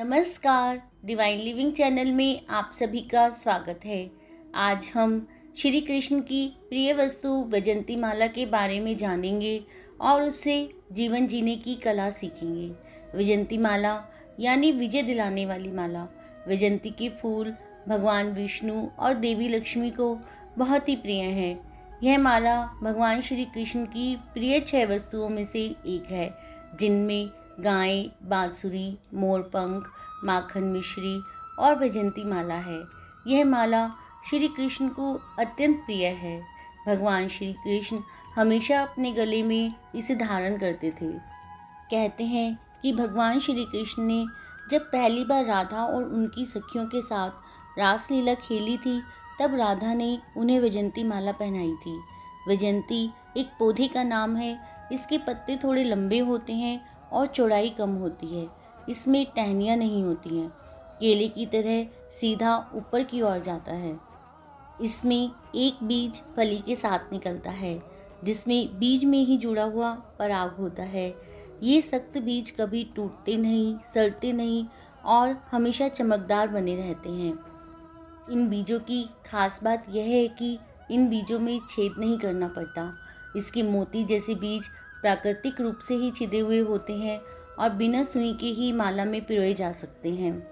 नमस्कार divine living channel में आप सभी का स्वागत है। आज हम श्री कृष्ण की प्रिय वस्तु वैजंती माला के बारे में जानेंगे और उससे जीवन जीने की कला सीखेंगे। वैजंती माला, यानी विजय दिलाने वाली माला, वैजंती के फूल, भगवान विष्णु और देवी लक्ष्मी को बहुत ही प्रिय हैं। यह माला भगवान श्री कृष्ण की प्रिय छह वस्तुओं में से एक है, जिनमें गाय, बांसुरी, मोरपंख, माखन मिश्री और वैजंती माला है। यह माला श्री कृष्ण को अत्यंत प्रिय है। भगवान श्री कृष्ण हमेशा अपने गले में इसे धारण करते थे। कहते हैं कि भगवान श्री कृष्ण ने जब पहली बार राधा और उनकी सखियों के साथ रासलीला खेली थी, तब राधा ने उन्हें वैजंती माला पहनाई थी। वैजंती एक पौधे का नाम है, इसके पत्ते थोड़े लंबे होते हैं और चौड़ाई कम होती है। इसमें टहनियाँ नहीं होती हैं। केले की तरह सीधा ऊपर की ओर जाता है। इसमें एक बीज फली के साथ निकलता है, जिसमें बीज में ही जुड़ा हुआ पराग होता है। ये सख्त बीज कभी टूटते नहीं, सड़ते नहीं और हमेशा चमकदार बने रहते हैं। इन बीजों की खास बात यह है कि इन बीजों में छेद नहीं करना पड़ता। इसके मोती जैसे बीज प्राकृतिक रूप से ही छिदे हुए होते हैं और बिना सुई के ही माला में पिरोए जा सकते हैं।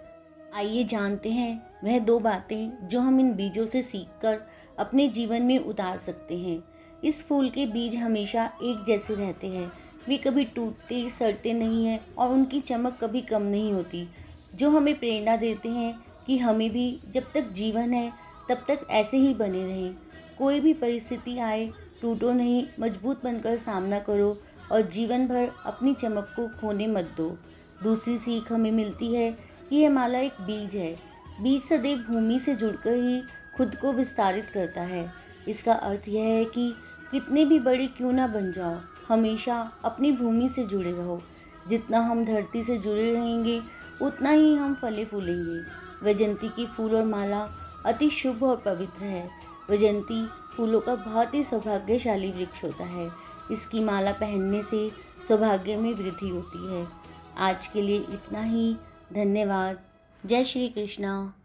आइए जानते हैं वह दो बातें जो हम इन बीजों से सीखकर अपने जीवन में उतार सकते हैं। इस फूल के बीज हमेशा एक जैसे रहते हैं। वे कभी टूटते, सड़ते नहीं हैं और उनकी चमक कभी कम नहीं होती। जो हमें प्रेरणा देते हैं कि हमें भी जब तक जीवन है, तब तक ऐसे ही बने रहें। कोई भी परिस्थिति आए टूटो नहीं, मज़बूत बनकर सामना करो और जीवन भर अपनी चमक को खोने मत दो। दूसरी सीख हमें मिलती है कि यह माला एक बीज है। बीज सदैव भूमि से जुड़कर ही खुद को विस्तारित करता है। इसका अर्थ यह है कि कितने भी बड़े क्यों ना बन जाओ, हमेशा अपनी भूमि से जुड़े रहो। जितना हम धरती से जुड़े रहेंगे, उतना ही हम फले फूलेंगे। वैजंती की फूल और माला अति शुभ और पवित्र है। वैजंती फूलों का बहुत ही सौभाग्यशाली वृक्ष होता है। इसकी माला पहनने से सौभाग्य में वृद्धि होती है। आज के लिए इतना ही। धन्यवाद। जय श्री कृष्णा।